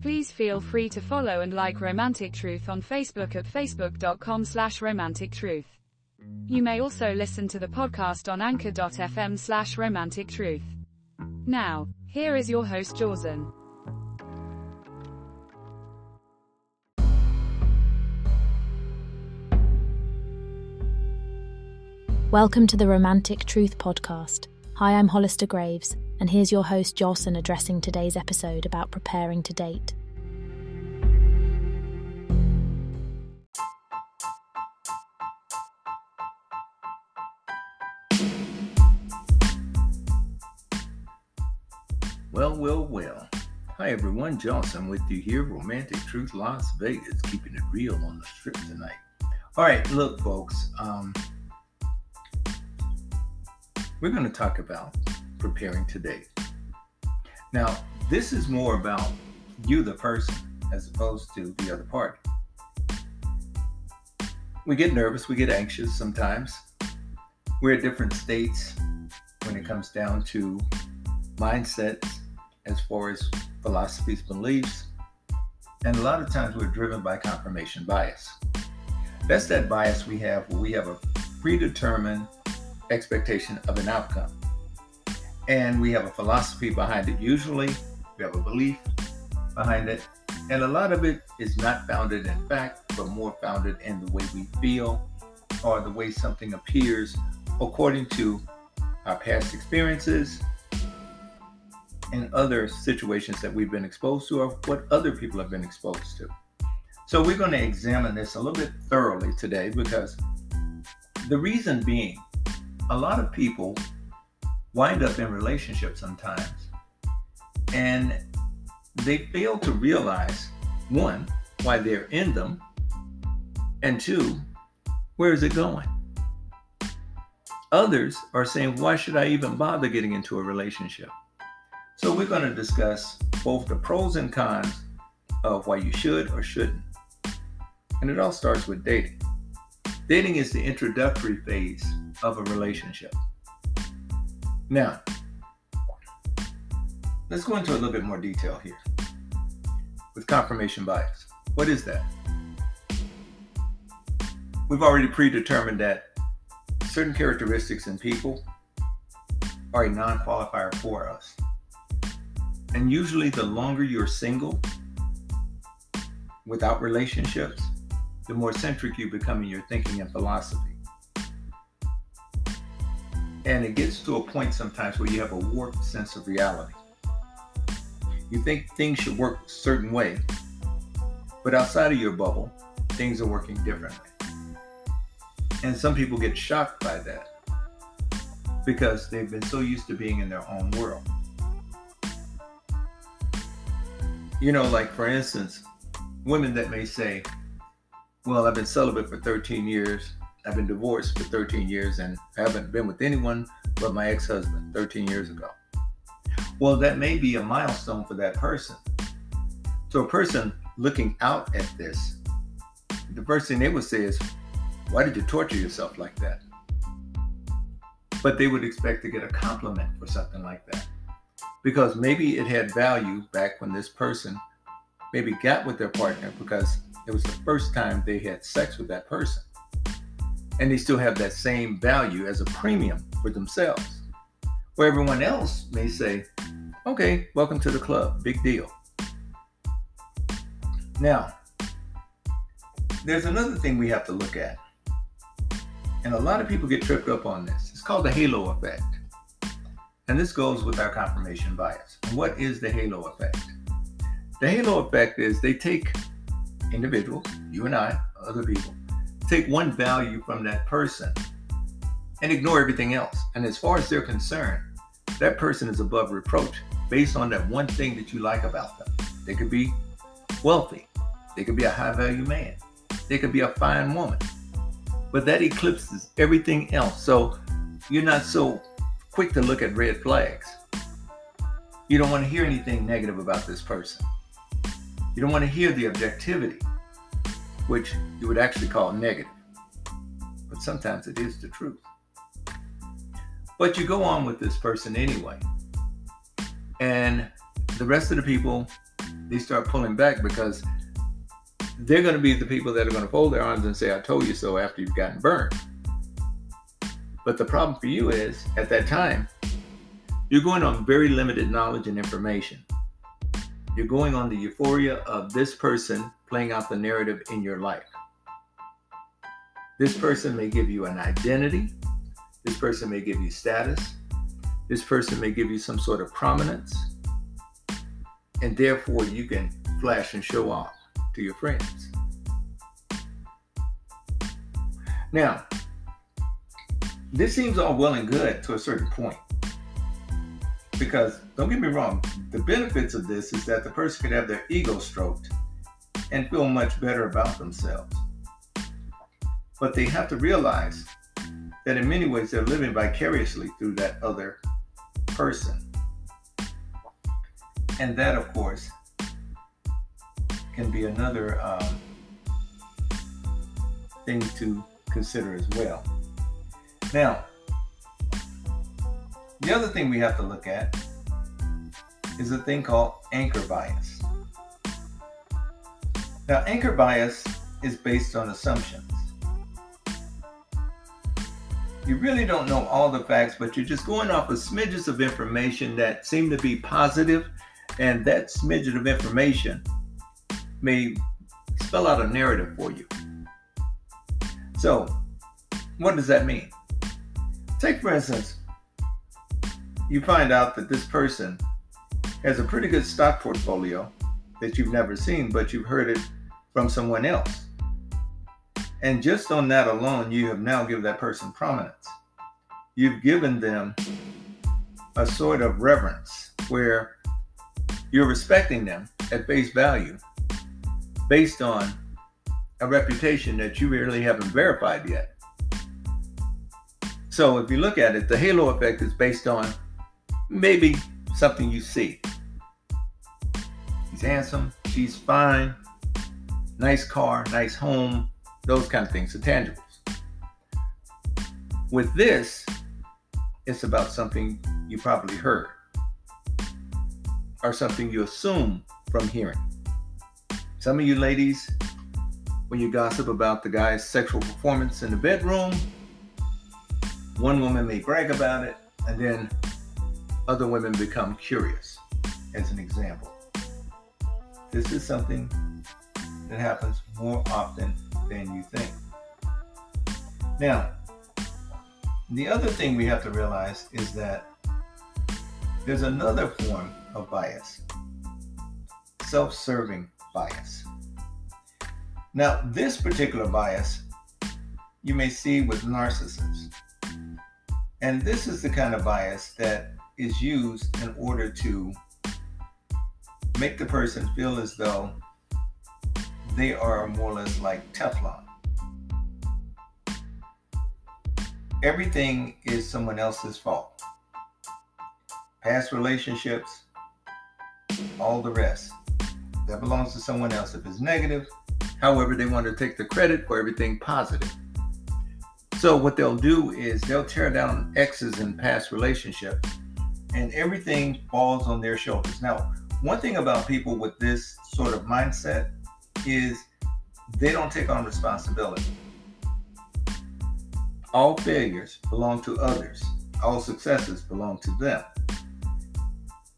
Please feel free to follow and like Romantic Truth on Facebook at facebook.com slash romantic truth. You may also listen to the podcast on anchor.fm slash romantic truth. Now, here is your host Jorzen. Welcome to the Romantic Truth Podcast. Hi, I'm Hollister Graves, and here's your host Jocelyn addressing today's episode about preparing to date. Well, well, well. Hi everyone, I'm with you here, Romantic Truth Las Vegas, keeping it real on the strip tonight. All right, look, folks, um, we're going to talk about preparing today. Now, this is more about you, the person, as opposed to the other party. We get nervous, we get anxious sometimes. We're at different states when it comes down to mindsets as far as philosophies, beliefs, and a lot of times we're driven by confirmation bias. That's that bias we have where we have a predetermined expectation of an outcome. And we have a philosophy behind it. Usually, we have a belief behind it. And a lot of it is not founded in fact, but more founded in the way we feel or the way something appears according to our past experiences and other situations that we've been exposed to or what other people have been exposed to. So, we're going to examine this a little bit thoroughly today because the reason being, a lot of people wind up in relationships sometimes and they fail to realize one, why they're in them, and two, where is it going? Others are saying, why should I even bother getting into a relationship? So, we're going to discuss both the pros and cons of why you should or shouldn't. And it all starts with dating. Dating is the introductory phase of a relationship. Now, let's go into a little bit more detail here with confirmation bias. What is that? We've already predetermined that certain characteristics in people are a non qualifier for us. And usually, the longer you're single without relationships, the more centric you become in your thinking and philosophy. And it gets to a point sometimes where you have a warped sense of reality. You think things should work a certain way, but outside of your bubble, things are working differently. And some people get shocked by that because they've been so used to being in their own world. You know, like for instance, women that may say, Well, I've been celibate for 13 years, I've been divorced for 13 years, and I haven't been with anyone but my ex husband 13 years ago. Well, that may be a milestone for that person. So, a person looking out at this, the first thing they would say is, Why did you torture yourself like that? But they would expect to get a compliment for something like that because maybe it had value back when this person maybe got with their partner because it was the first time they had sex with that person. And they still have that same value as a premium for themselves. Where everyone else may say, okay, welcome to the club, big deal. Now, there's another thing we have to look at. And a lot of people get tripped up on this. It's called the halo effect. And this goes with our confirmation bias. What is the halo effect? The halo effect is they take individuals, you and I, other people, take one value from that person and ignore everything else. And as far as they're concerned, that person is above reproach based on that one thing that you like about them. They could be wealthy, They could be a high value man. They could be a fine woman. But that eclipses everything else. So you're not so quick to look at red flags. You don't want to hear anything negative about this person. You don't want to hear the objectivity, which you would actually call negative. But sometimes it is the truth. But you go on with this person anyway. And the rest of the people, they start pulling back because they're going to be the people that are going to fold their arms and say, I told you so after you've gotten burned. But the problem for you is, at that time, you're going on very limited knowledge and information. You're going on the euphoria of this person playing out the narrative in your life. This person may give you an identity. This person may give you status. This person may give you some sort of prominence. And therefore, you can flash and show off to your friends. Now, this seems all well and good to a certain point. Because don't get me wrong, the benefits of this is that the person can have their ego stroked and feel much better about themselves. But they have to realize that in many ways they're living vicariously through that other person. And that, of course, can be another um, thing to consider as well. Now, the other thing we have to look at is a thing called anchor bias. Now, anchor bias is based on assumptions. You really don't know all the facts, but you're just going off of smidges of information that seem to be positive, and that smidget of information may spell out a narrative for you. So, what does that mean? Take, for instance, you find out that this person has a pretty good stock portfolio that you've never seen, but you've heard it from someone else. And just on that alone, you have now given that person prominence. You've given them a sort of reverence where you're respecting them at face value based on a reputation that you really haven't verified yet. So if you look at it, the halo effect is based on maybe something you see. He's handsome, she's fine, nice car, nice home, those kind of things, the tangibles. With this, it's about something you probably heard or something you assume from hearing. Some of you ladies, when you gossip about the guy's sexual performance in the bedroom, one woman may brag about it, and then other women become curious, as an example. This is something that happens more often than you think. Now, the other thing we have to realize is that there's another form of bias self serving bias. Now, this particular bias you may see with narcissists. And this is the kind of bias that is used in order to make the person feel as though they are more or less like Teflon. Everything is someone else's fault. Past relationships, all the rest. That belongs to someone else if it's negative. However, they want to take the credit for everything positive. So, what they'll do is they'll tear down exes in past relationships and everything falls on their shoulders. Now, one thing about people with this sort of mindset is they don't take on responsibility. All failures belong to others, all successes belong to them.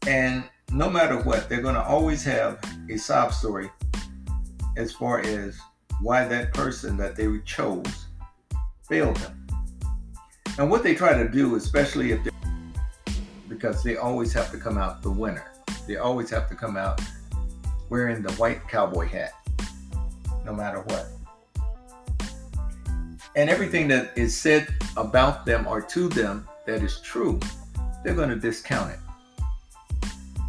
And no matter what, they're going to always have a sob story as far as why that person that they chose failed them. And what they try to do, especially if they're because they always have to come out the winner. They always have to come out wearing the white cowboy hat, no matter what. And everything that is said about them or to them that is true, they're going to discount it.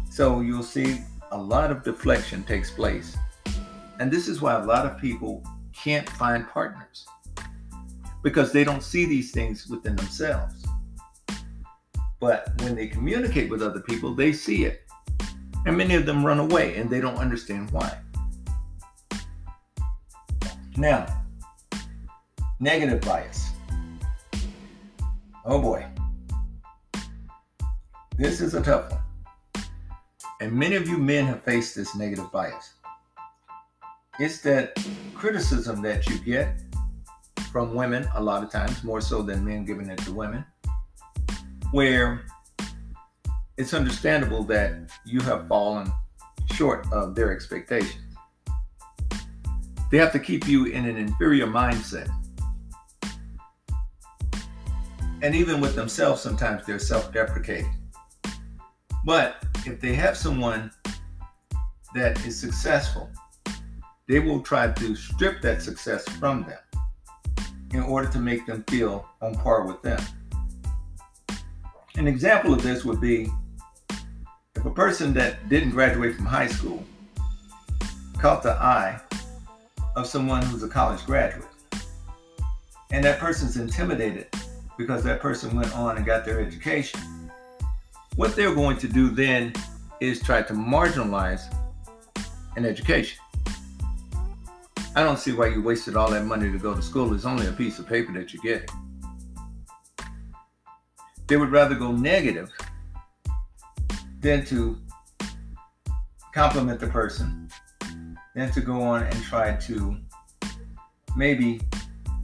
So you'll see a lot of deflection takes place And this is why a lot of people can't find partners because they don't see these things within themselves. But when they communicate with other people, they see it. And many of them run away and they don't understand why. Now, negative bias. Oh boy. This is a tough one. And many of you men have faced this negative bias. It's that criticism that you get from women a lot of times, more so than men giving it to women, where it's understandable that you have fallen short of their expectations. They have to keep you in an inferior mindset. And even with themselves, sometimes they're self deprecating. But if they have someone that is successful, they will try to strip that success from them in order to make them feel on par with them. An example of this would be if a person that didn't graduate from high school caught the eye of someone who's a college graduate, and that person's intimidated because that person went on and got their education, what they're going to do then is try to marginalize an education. I don't see why you wasted all that money to go to school. It's only a piece of paper that you get. They would rather go negative than to compliment the person, than to go on and try to maybe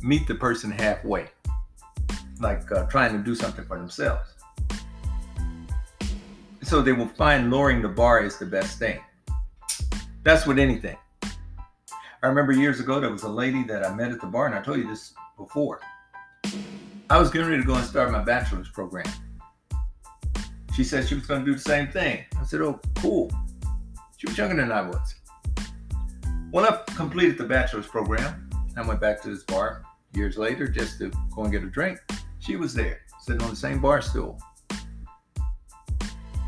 meet the person halfway, like uh, trying to do something for themselves. So they will find lowering the bar is the best thing. That's with anything. I remember years ago there was a lady that I met at the bar, and I told you this before. I was getting ready to go and start my bachelor's program. She said she was going to do the same thing. I said, "Oh, cool." She was younger than I was. When I completed the bachelor's program, I went back to this bar years later just to go and get a drink. She was there, sitting on the same bar stool,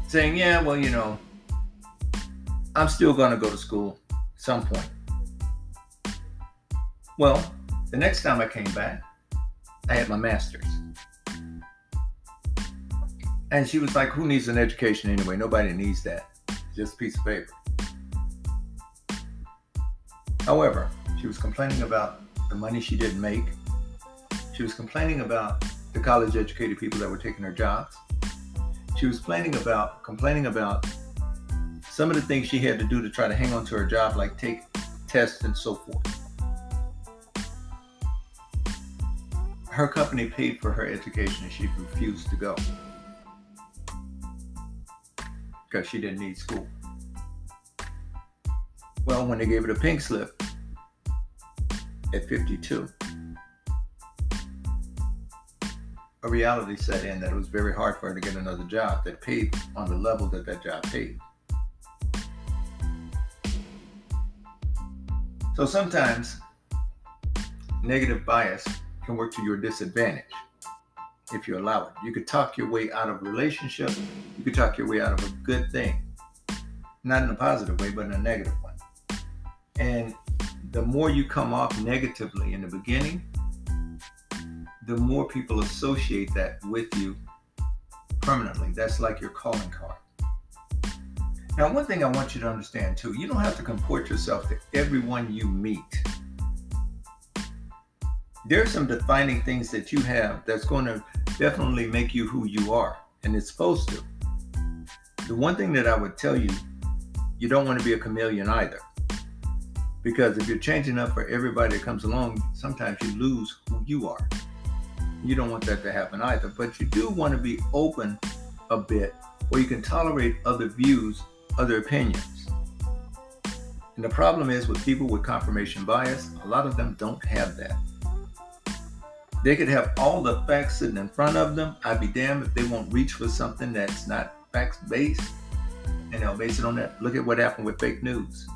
saying, "Yeah, well, you know, I'm still going to go to school at some point." Well, the next time I came back, I had my master's. And she was like, Who needs an education anyway? Nobody needs that. Just a piece of paper. However, she was complaining about the money she didn't make. She was complaining about the college educated people that were taking her jobs. She was complaining about complaining about some of the things she had to do to try to hang on to her job, like take tests and so forth. her company paid for her education and she refused to go because she didn't need school. Well, when they gave her the pink slip at 52, a reality set in that it was very hard for her to get another job that paid on the level that that job paid. So sometimes negative bias can work to your disadvantage if you allow it. You could talk your way out of a relationship. You could talk your way out of a good thing. Not in a positive way, but in a negative. And the more you come off negatively in the beginning, the more people associate that with you permanently. That's like your calling card. Now, one thing I want you to understand too you don't have to comport yourself to everyone you meet there's some defining things that you have that's going to definitely make you who you are, and it's supposed to. The one thing that I would tell you, you don't want to be a chameleon either. Because if you're changing up for everybody that comes along, sometimes you lose who you are. You don't want that to happen either. But you do want to be open a bit where you can tolerate other views, other opinions. And the problem is with people with confirmation bias, a lot of them don't have that. They could have all the facts sitting in front of them. I'd be damned if they won't reach for something that's not facts based and they'll base it on that. Look at what happened with fake news.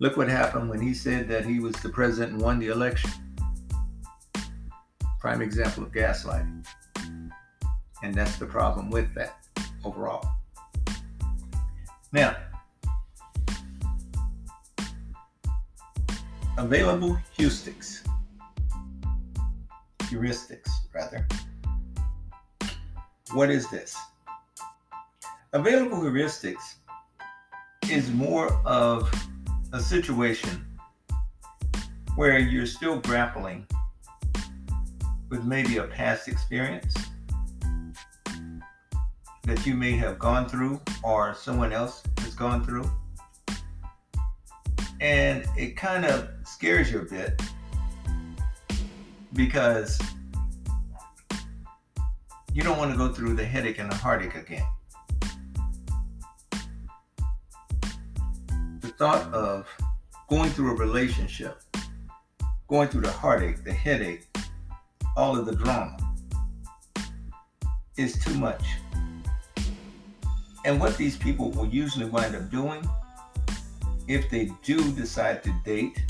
Look what happened when he said that he was the president and won the election. Prime example of gaslighting. And that's the problem with that overall. Now, available heuristics. Heuristics, rather. What is this? Available heuristics is more of a situation where you're still grappling with maybe a past experience that you may have gone through or someone else has gone through. And it kind of scares you a bit because you don't want to go through the headache and the heartache again. Thought of going through a relationship, going through the heartache, the headache, all of the drama is too much. And what these people will usually wind up doing, if they do decide to date,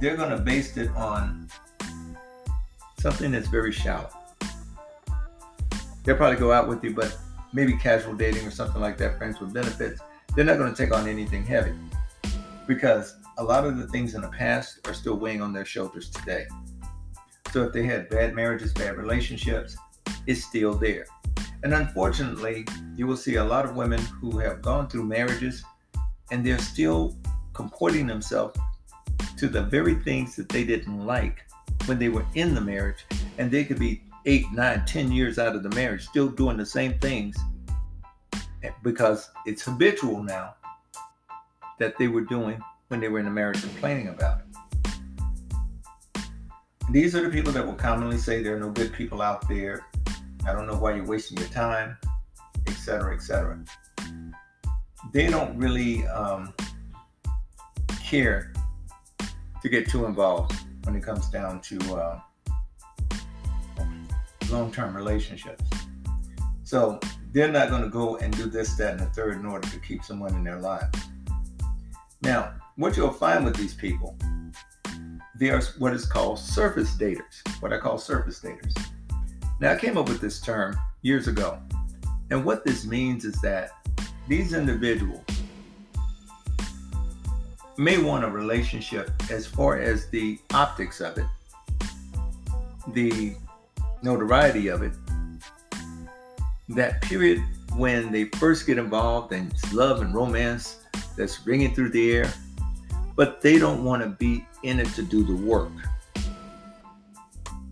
they're going to base it on something that's very shallow. They'll probably go out with you, but maybe casual dating or something like that, friends with benefits. They're not going to take on anything heavy because a lot of the things in the past are still weighing on their shoulders today. So if they had bad marriages, bad relationships, it's still there. And unfortunately, you will see a lot of women who have gone through marriages and they're still comporting themselves to the very things that they didn't like when they were in the marriage. And they could be eight, nine, ten years out of the marriage, still doing the same things because it's habitual now that they were doing when they were in the marriage complaining about it. These are the people that will commonly say there are no good people out there. I don't know why you're wasting your time, etc., etc. They don't really um, care to get too involved when it comes down to uh, long-term relationships. So they're not going to go and do this, that, and the third in order to keep someone in their lives. Now, what you'll find with these people, they are what is called surface daters. What I call surface daters. Now, I came up with this term years ago. And what this means is that these individuals may want a relationship as far as the optics of it, the notoriety of it, that period when they first get involved in love and romance that's ringing through the air, but they don't want to be in it to do the work.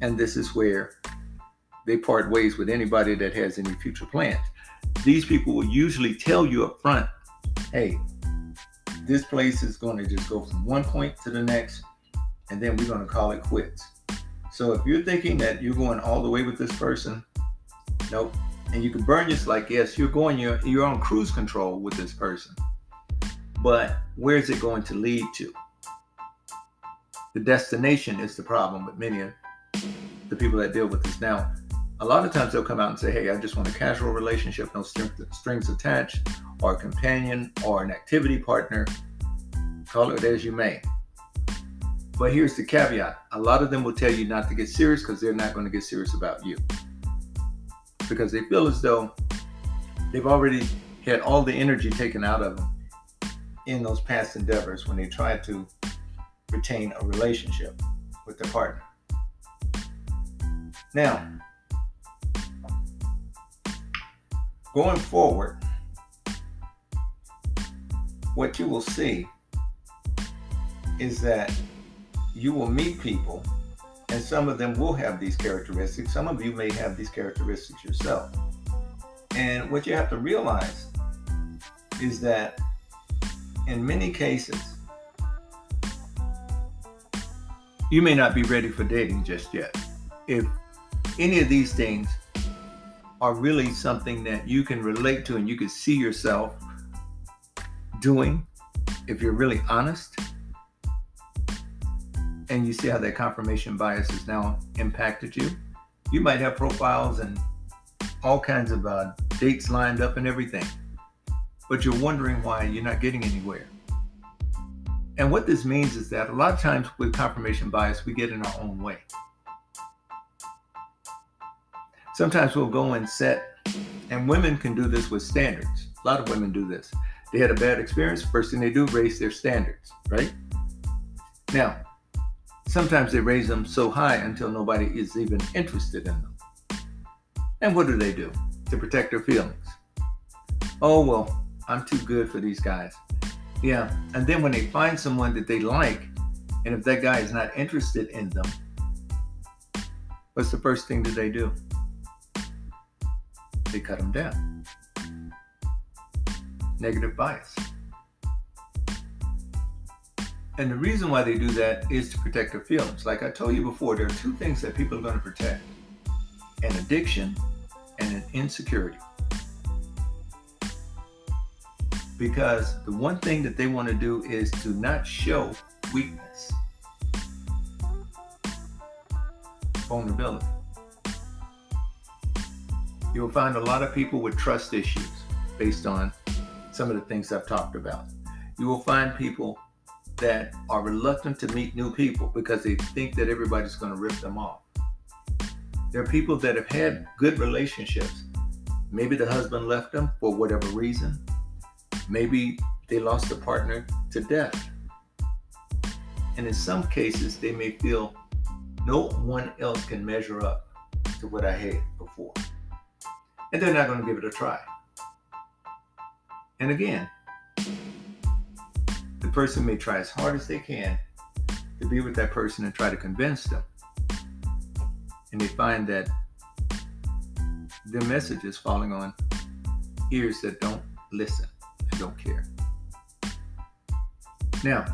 And this is where they part ways with anybody that has any future plans. These people will usually tell you up front, hey, this place is going to just go from one point to the next, and then we're going to call it quits. So if you're thinking that you're going all the way with this person, nope. And you can burn just like yes, you're going you're you're on cruise control with this person. But where is it going to lead to? The destination is the problem with many of the people that deal with this. Now, a lot of times they'll come out and say, hey, I just want a casual relationship, no strings attached, or a companion, or an activity partner. Call it as you may. But here's the caveat a lot of them will tell you not to get serious because they're not going to get serious about you. Because they feel as though they've already had all the energy taken out of them in those past endeavors when they tried to retain a relationship with their partner. Now, going forward, what you will see is that you will meet people, and some of them will have these characteristics. Some of you may have these characteristics yourself. And what you have to realize is that in many cases, you may not be ready for dating just yet. If any of these things are really something that you can relate to and you can see yourself doing if you're really honest and you see how that confirmation bias has now impacted you you might have profiles and all kinds of uh, dates lined up and everything but you're wondering why you're not getting anywhere and what this means is that a lot of times with confirmation bias we get in our own way sometimes we'll go and set, and women can do this with standards. A lot of women do this. They had a bad experience. First thing they do, raise their standards, right? Now, sometimes they raise them so high until nobody is even interested in them. And what do they do to protect their feelings? Oh, well, I'm too good for these guys. Yeah, and then when they find someone that they like, and if that guy is not interested in them, what's the first thing that they do? They cut them down. Negative bias. And the reason why they do that is to protect their feelings. Like I told you before, there are two things that people are going to protect an addiction and an insecurity. Because the one thing that they want to do is to not show weakness, vulnerability. You'll find a lot of people with trust issues based on some of the things I've talked about. You will find people that are reluctant to meet new people because they think that everybody's going to rip them off. There are people that have had good relationships. Maybe the husband left them for whatever reason. Maybe they lost a partner to death. And in some cases, they may feel no one else can measure up to what I had before. And they're not going to give it a try. And again, person may try as hard as they can to be with that person and try to convince them. And they find that their message is falling on ears that don't listen and don't care. Now,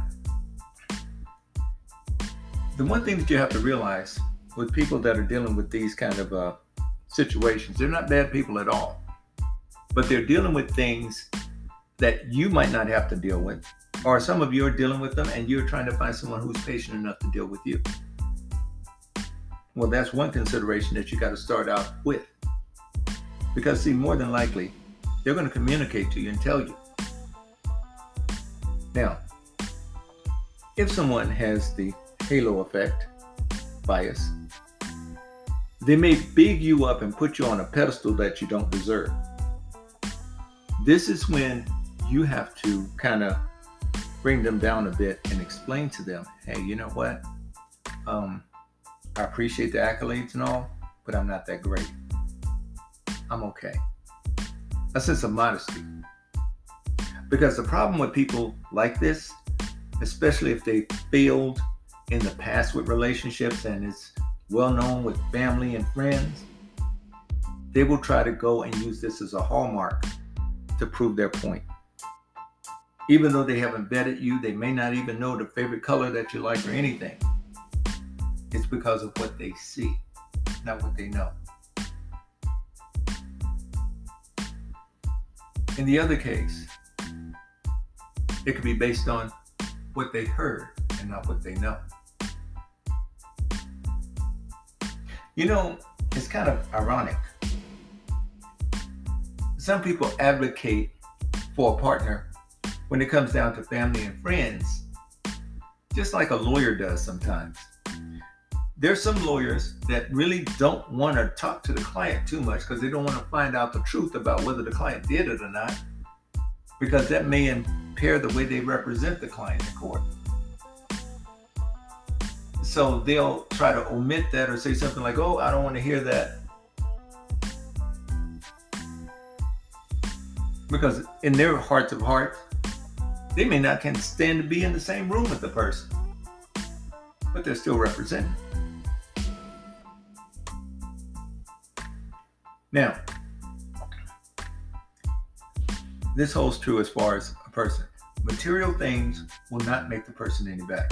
the one thing that you have to realize with people that are dealing with these kind of uh, situations, they're not bad people at all, but they're dealing with things that you might not have to deal with or some of you are dealing with them and you're trying to find someone who's patient enough to deal with you. Well, that's one consideration that you got to start out with. Because, see, more than likely, they're going to communicate to you and tell you. Now, if someone has the halo effect bias, they may big you up and put you on a pedestal that you don't deserve. This is when you have to kind of bring them down a bit and explain to them, hey, you know what? Um, I appreciate the accolades and all, but I'm not that great. I'm okay. A sense of modesty. Because the problem with people like this, especially if they failed in the past with relationships and it's well known with family and friends, they will try to go and use this as a hallmark to prove their point. Even though they haven't vetted you, they may not even know the favorite color that you like or anything. It's because of what they see, not what they know. In the other case, it could be based on what they heard and not what they know. You know, it's kind of ironic. Some people advocate for a partner when it comes down to family and friends, just like a lawyer does sometimes. There's some lawyers that really don't want to talk to the client too much because they don't want to find out the truth about whether the client did it or not, because that may impair the way they represent the client in court. So they'll try to omit that or say something like, oh, I don't want to hear that. Because in their hearts of hearts, they may not can stand to be in the same room with the person, but they're still represented. Now, this holds true as far as a person. Material things will not make the person any better.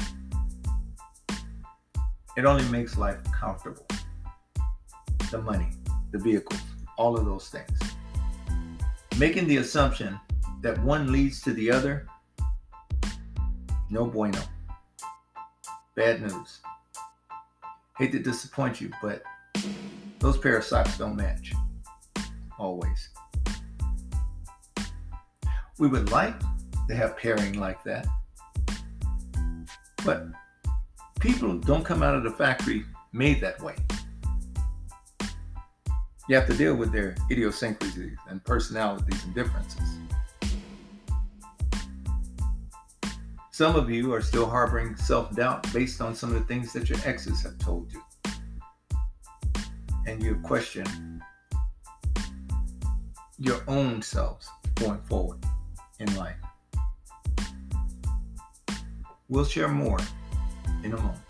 It only makes life comfortable. The money, the vehicles, all of those things. Making the assumption that one leads to the other no bueno. Bad news. Hate to disappoint you, but those pair of socks don't match. Always. We would like to have pairing like that. But people don't come out of the factory made that way. You have to deal with their idiosyncrasies and personalities and differences. Some of you are still harboring self doubt based on some of the things that your exes have told you. And you question your own selves going forward in life. We'll share more in a moment.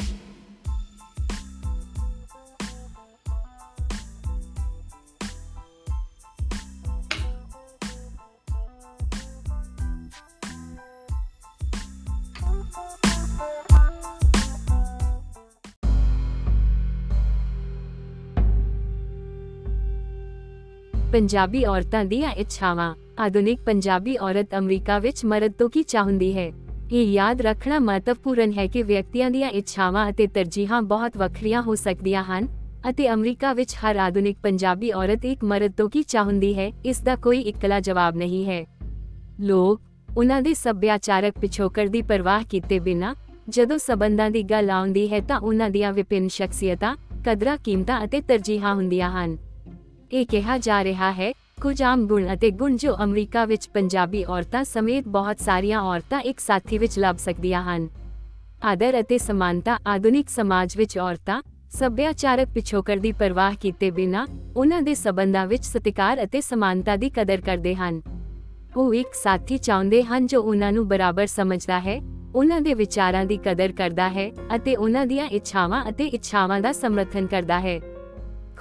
Punjabi ਔਰਤਾਂ ਦੀਆਂ ਇੱਛਾਵਾਂ ਆਧੁਨਿਕ ਪੰਜਾਬੀ ਔਰਤ America ਵਿੱਚ ਮਰਦ ਤੋਂ ਕੀ ਚਾਹੁੰਦੀ ਹੈ ਇਹ ਯਾਦ ਰੱਖਣਾ ਮਹੱਤਵਪੂਰਨ ਹੈ ਕਿ ਵਿਅਕਤੀਆਂ ਦੀਆਂ ਇੱਛਾਵਾਂ ਅਤੇ ਤਰਜੀਹਾਂ ਬਹੁਤ ਵੱਖਰੀਆਂ ਹੋ ਸਕਦੀਆਂ ਹਨ ਅਤੇ ਅਮਰੀਕਾ ਵਿੱਚ ਹਰ ਆਧੁਨਿਕ ਪੰਜਾਬੀ ਔਰਤ ਇੱਕ ਮਰਦ ਤੋਂ ਕੀ ਚਾਹੁੰਦੀ ਹੈ ਇਸ ਦਾ ਕੋਈ ਇਕੱਲਾ ਜਵਾਬ ਨਹੀਂ ਹੈ ਲੋਕ ਉਹਨਾਂ ਦੇ ਸੱਭਿਆਚਾਰਕ ਪਿਛੋਕੜ ਦੀ ਪਰਵਾਹ ਕੀਤੇ ਬਿਨਾਂ ਜਦੋਂ ਸਬੰਧਾਂ ਦੀ ਗੱਲ ਆਉਂਦੀ ਹੈ ਤਾਂ ਉਹਨਾਂ ਦੀਆਂ ਵਿਭਿੰਨ ਸ਼ਖਸੀਅਤਾਂ ਕਦਰਾਂ ਕੀਮਤਾਂ ਅਤੇ ਤਰਜੀਹਾਂ ਹੁੰਦੀਆਂ ਹਨ ਇਹ ਕਿਹਾ ਜਾ ਰਿਹਾ ਹੈ ਕੁਝ ਆਮ ਗੁਣ ਅਤੇ ਗੁਣ ਜੋ ਅਮਰੀਕਾ ਵਿੱਚ ਪੰਜਾਬੀ ਔਰਤਾਂ ਸਮੇਤ ਬਹੁਤ ਸਾਰੀਆਂ ਔਰਤਾਂ ਇੱਕ ਸਾਥੀ ਵਿੱਚ ਲੱਭ ਸਕਦੀਆਂ ਹਨ। ਆਦਰ ਅਤੇ ਸਮਾਨਤਾ ਆਧੁਨਿਕ ਸਮਾਜ ਵਿੱਚ ਔਰਤਾਂ ਸੱਭਿਆਚਾਰਕ ਪਿਛੋਕੜ ਦੀ ਪਰਵਾਹ ਕੀਤੇ ਬਿਨਾਂ ਉਹਨਾਂ ਦੇ ਸਬੰਧਾਂ ਵਿੱਚ ਸਤਿਕਾਰ ਅਤੇ ਸਮਾਨਤਾ ਦੀ ਕਦਰ ਕਰਦੇ ਹਨ। ਉਹ ਇੱਕ ਸਾਥੀ ਚਾਹੁੰਦੇ ਹਨ ਜੋ ਉਹਨਾਂ ਨੂੰ ਬਰਾਬਰ ਸਮਝਦਾ ਹੈ, ਉਹਨਾਂ ਦੇ ਵਿਚਾਰਾਂ ਦੀ ਕਦਰ ਕਰਦਾ ਹੈ ਅਤੇ ਉਹਨਾਂ ਦੀਆਂ ਇੱਛਾਵਾਂ ਅਤੇ ਇੱਛਾਵਾਂ ਦਾ ਸਮਰਥਨ ਕਰਦਾ ਹੈ।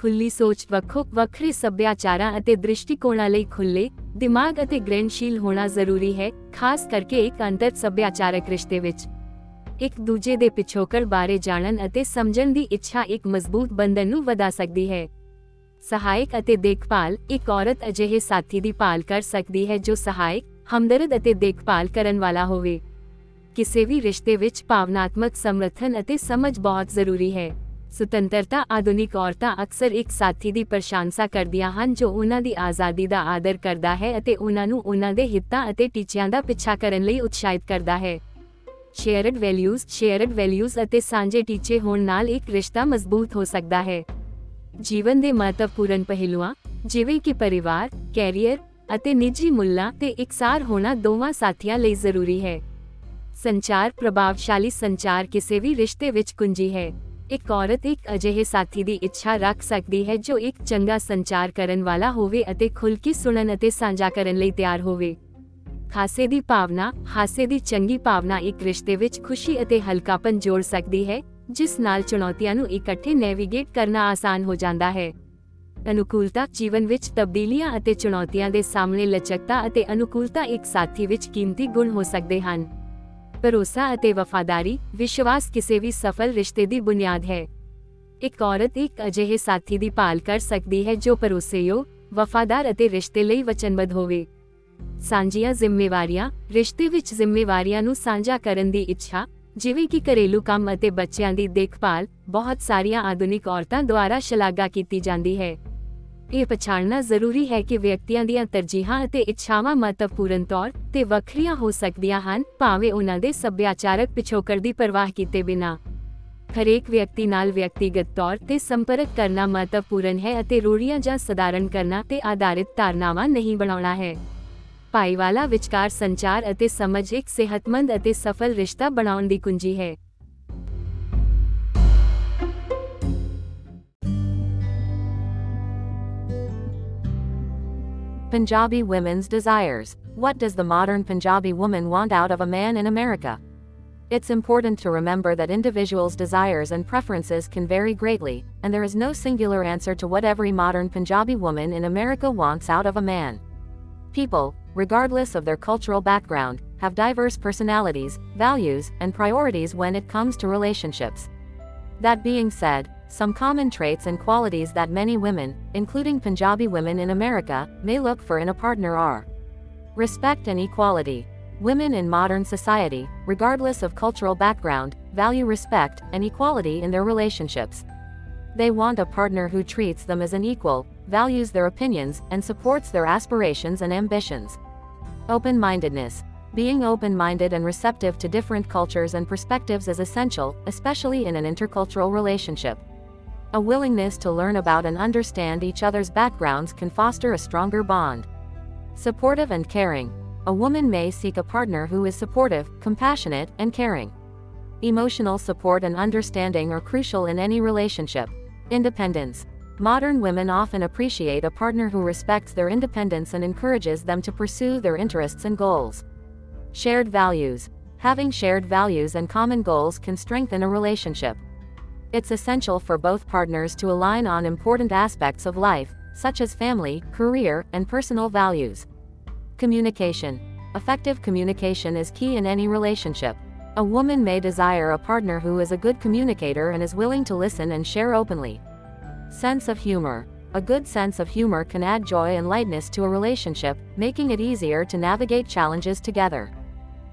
ਖੁੱਲੀ ਸੋਚ ਵੱਖੋ ਵੱਖਰੇ ਸੱਭਿਆਚਾਰਾਂ ਅਤੇ ਦ੍ਰਿਸ਼ਟੀਕੋਣਾਂ ਲਈ ਖੁੱਲੇ ਦਿਮਾਗ ਅਤੇ ਗ੍ਰਹਿਣਸ਼ੀਲ ਹੋਣਾ ਜ਼ਰੂਰੀ ਹੈ, ਖਾਸ ਕਰਕੇ ਇੱਕ ਅੰਤਰ ਸੱਭਿਆਚਾਰਕ ਰਿਸ਼ਤੇ ਵਿੱਚ। ਇੱਕ ਦੂਜੇ ਦੇ ਪਿਛੋਕੜ ਬਾਰੇ ਜਾਣਨ ਅਤੇ ਸਮਝਣ ਦੀ ਇੱਛਾ ਇੱਕ ਮਜ਼ਬੂਤ ਬੰਧਨ ਨੂੰ ਵਧਾ ਸਕਦੀ ਹੈ। ਸਹਾਇਕ ਅਤੇ ਦੇਖਭਾਲ, ਇੱਕ ਔਰਤ ਅਜਿਹੇ ਸਾਥੀ ਦੀ ਭਾਲ ਕਰ ਸਕਦੀ ਹੈ ਜੋ ਸਹਾਇਕ, ਹਮਦਰਦ ਅਤੇ ਦੇਖਭਾਲ ਕਰਨ ਵਾਲਾ ਹੋਵੇ। ਕਿਸੇ ਵੀ ਰਿਸ਼ਤੇ ਵਿੱਚ ਭਾਵਨਾਤਮਕ ਸਮਰਥਨ ਅਤੇ ਸਮਝ ਬਹੁਤ ਜ਼ਰੂਰੀ ਹੈ। ਸੁਤੰਤਰਤਾ ਆਧੁਨਿਕ ਔਰਤਾਂ ਅਕਸਰ ਇੱਕ ਸਾਥੀ ਦੀ ਪ੍ਰਸ਼ੰਸਾ ਕਰਦੀਆਂ ਹਨ ਜੋ ਉਹਨਾਂ ਦੀ ਆਜ਼ਾਦੀ ਦਾ ਆਦਰ ਕਰਦਾ ਹੈ ਅਤੇ ਉਹਨਾਂ ਨੂੰ ਉਹਨਾਂ ਦੇ ਹਿੱਤਾਂ ਅਤੇ ਟੀਚਿਆਂ ਦਾ ਪਿੱਛਾ ਕਰਨ ਲਈ ਉਤਸ਼ਾਹਿਤ ਕਰਦਾ ਹੈ। ਸ਼ੇਅਰਡ ਵੈਲਿਊਜ਼ ਸ਼ੇਅਰਡ ਵੈਲਿਊਜ਼ ਅਤੇ ਸਾਂਝੇ ਟੀਚੇ ਹੋਣ ਨਾਲ ਇੱਕ ਰਿਸ਼ਤਾ ਮਜ਼ਬੂਤ ਹੋ ਸਕਦਾ ਹੈ। ਜੀਵਨ ਦੇ ਮਹੱਤਵਪੂਰਨ ਪਹਿਲੂਆਂ, ਜਿਵੇਂ ਕਿ ਪਰਿਵਾਰ, ਕੈਰੀਅਰ ਅਤੇ ਨਿੱਜੀ ਮੁੱਲਾਂ ਤੇ ਇਕਸਾਰ ਹੋਣਾ ਦੋਵਾਂ ਸਾਥੀਆਂ ਲਈ ਜ਼ਰੂਰੀ ਹੈ। ਸੰਚਾਰ ਪ੍ਰਭਾਵਸ਼ਾਲੀ ਸੰਚਾਰ ਕਿਸੇ ਵੀ ਰਿਸ਼ਤੇ ਵਿੱਚ ਕੁੰਜੀ ਹੈ। ਇੱਕ ਔਰਤ ਇੱਕ ਅਜਿਹੇ ਸਾਥੀ ਦੀ ਇੱਛਾ ਰੱਖ ਸਕਦੀ ਹੈ ਜੋ ਇੱਕ ਚੰਗਾ ਸੰਚਾਰ ਕਰਨ ਵਾਲਾ ਹੋਵੇ ਅਤੇ ਖੁੱਲ੍ਹ ਕੇ ਸੁਣਨ ਅਤੇ ਸਾਂਝਾ ਕਰਨ ਲਈ ਤਿਆਰ ਹੋਵੇ। ਹਾਸੇ ਦੀ ਭਾਵਨਾ, ਹਾਸੇ ਦੀ ਚੰਗੀ ਭਾਵਨਾ ਇੱਕ ਰਿਸ਼ਤੇ ਵਿੱਚ ਖੁਸ਼ੀ ਅਤੇ ਹਲਕਾਪਨ ਜੋੜ ਸਕਦੀ ਹੈ, ਜਿਸ ਨਾਲ ਚੁਣੌਤੀਆਂ ਨੂੰ ਇਕੱਠੇ ਨੈਵੀਗੇਟ ਕਰਨਾ ਆਸਾਨ ਹੋ ਜਾਂਦਾ ਹੈ। ਅਨੁਕੂਲਤਾ, ਜੀਵਨ ਵਿੱਚ ਤਬਦੀਲੀਆਂ ਅਤੇ ਚੁਣੌਤੀਆਂ ਦੇ ਸਾਹਮਣੇ ਲਚਕਤਾ ਅਤੇ ਅਨੁਕੂਲਤਾ ਇੱਕ ਸਾਥੀ ਵਿੱਚ ਕੀਮਤੀ ਗੁਣ ਹੋ ਸਕਦੇ ਹਨ। ਭਰੋਸਾ ਅਤੇ ਵਫਾਦਾਰੀ, ਵਿਸ਼ਵਾਸ ਕਿਸੇ ਵੀ ਸਫਲ ਰਿਸ਼ਤੇ ਦੀ ਬੁਨਿਆਦ ਹੈ। ਇੱਕ ਔਰਤ ਇੱਕ ਅਜਿਹੇ ਸਾਥੀ ਦੀ ਭਾਲ ਕਰ ਸਕਦੀ ਹੈ ਜੋ ਭਰੋਸੇਯੋਗ, ਵਫਾਦਾਰ ਅਤੇ ਰਿਸ਼ਤੇ ਲਈ ਵਚਨਬੱਧ ਹੋਵੇ। ਸਾਂਝੀਆਂ ਜ਼ਿੰਮੇਵਾਰੀਆਂ, ਰਿਸ਼ਤੇ ਵਿੱਚ ਜ਼ਿੰਮੇਵਾਰੀਆਂ ਨੂੰ ਸਾਂਝਾ ਕਰਨ ਦੀ ਇੱਛਾ, ਜਿਵੇਂ ਕਿ ਘਰੇਲੂ ਕੰਮ ਅਤੇ ਬੱਚਿਆਂ ਦੀ ਦੇਖਭਾਲ, ਬਹੁਤ ਸਾਰੀਆਂ ਆਧੁਨਿਕ ਔਰਤਾਂ ਦੁਆਰਾ ਸ਼ਲਾਘਾ ਕੀਤੀ ਜਾਂਦੀ ਹੈ। ਇਹ ਪਛਾਣਨਾ ਜ਼ਰੂਰੀ ਹੈ ਕਿ ਵਿਅਕਤੀਆਂ ਦੀਆਂ ਤਰਜੀਹਾਂ ਅਤੇ ਇੱਛਾਵਾਂ ਮਹੱਤਵਪੂਰਨ ਤੌਰ ਤੇ ਵੱਖਰੀਆਂ ਹੋ ਸਕਦੀਆਂ ਹਨ, ਭਾਵੇਂ ਉਹਨਾਂ ਦੇ ਸੱਭਿਆਚਾਰਕ ਪਿਛੋਕੜ ਦੀ ਪਰਵਾਹ ਕੀਤੇ ਬਿਨਾਂ। ਹਰੇਕ ਵਿਅਕਤੀ ਨਾਲ ਵਿਅਕਤੀਗਤ ਤੌਰ ਤੇ ਸੰਪਰਕ ਕਰਨਾ ਮਹੱਤਵਪੂਰਨ ਹੈ ਅਤੇ ਰੂੜੀਆਂ ਜਾਂ ਸਧਾਰਨ ਕਰਨਾ ਤੇ ਆਧਾਰਿਤ ਧਾਰਨਾਵਾਂ ਨਹੀਂ ਬਣਾਉਣਾ ਹੈ। ਭਾਈਵਾਲਾ, ਵਿਚਕਾਰ ਸੰਚਾਰ ਅਤੇ ਸਮਝ ਇੱਕ ਸਿਹਤਮੰਦ ਅਤੇ ਸਫਲ ਰਿਸ਼ਤਾ ਬਣਾਉਣ ਦੀ ਕੁੰਜੀ ਹੈ। Punjabi women's desires. What does the modern Punjabi woman want out of a man in America? It's important to remember that individuals' desires and preferences can vary greatly, and there is no singular answer to what every modern Punjabi woman in America wants out of a man. People, regardless of their cultural background, have diverse personalities, values, and priorities when it comes to relationships. That being said, some common traits and qualities that many women, including Punjabi women in America, may look for in a partner are respect and equality. Women in modern society, regardless of cultural background, value respect and equality in their relationships. They want a partner who treats them as an equal, values their opinions, and supports their aspirations and ambitions. Open mindedness. Being open minded and receptive to different cultures and perspectives is essential, especially in an intercultural relationship. A willingness to learn about and understand each other's backgrounds can foster a stronger bond. Supportive and caring. A woman may seek a partner who is supportive, compassionate, and caring. Emotional support and understanding are crucial in any relationship. Independence. Modern women often appreciate a partner who respects their independence and encourages them to pursue their interests and goals. Shared values. Having shared values and common goals can strengthen a relationship. It's essential for both partners to align on important aspects of life, such as family, career, and personal values. Communication. Effective communication is key in any relationship. A woman may desire a partner who is a good communicator and is willing to listen and share openly. Sense of humor. A good sense of humor can add joy and lightness to a relationship, making it easier to navigate challenges together.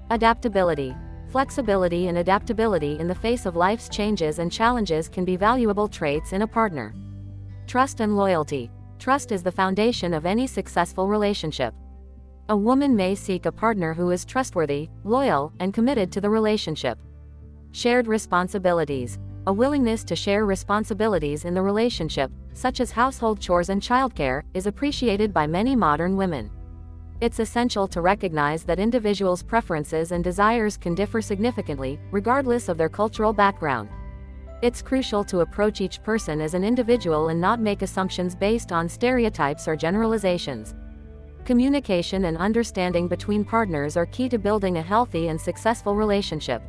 Adaptability. Flexibility and adaptability in the face of life's changes and challenges can be valuable traits in a partner. Trust and loyalty. Trust is the foundation of any successful relationship. A woman may seek a partner who is trustworthy, loyal, and committed to the relationship. Shared responsibilities. A willingness to share responsibilities in the relationship, such as household chores and childcare, is appreciated by many modern women. It's essential to recognize that individuals' preferences and desires can differ significantly, regardless of their cultural background. It's crucial to approach each person as an individual and not make assumptions based on stereotypes or generalizations. Communication and understanding between partners are key to building a healthy and successful relationship.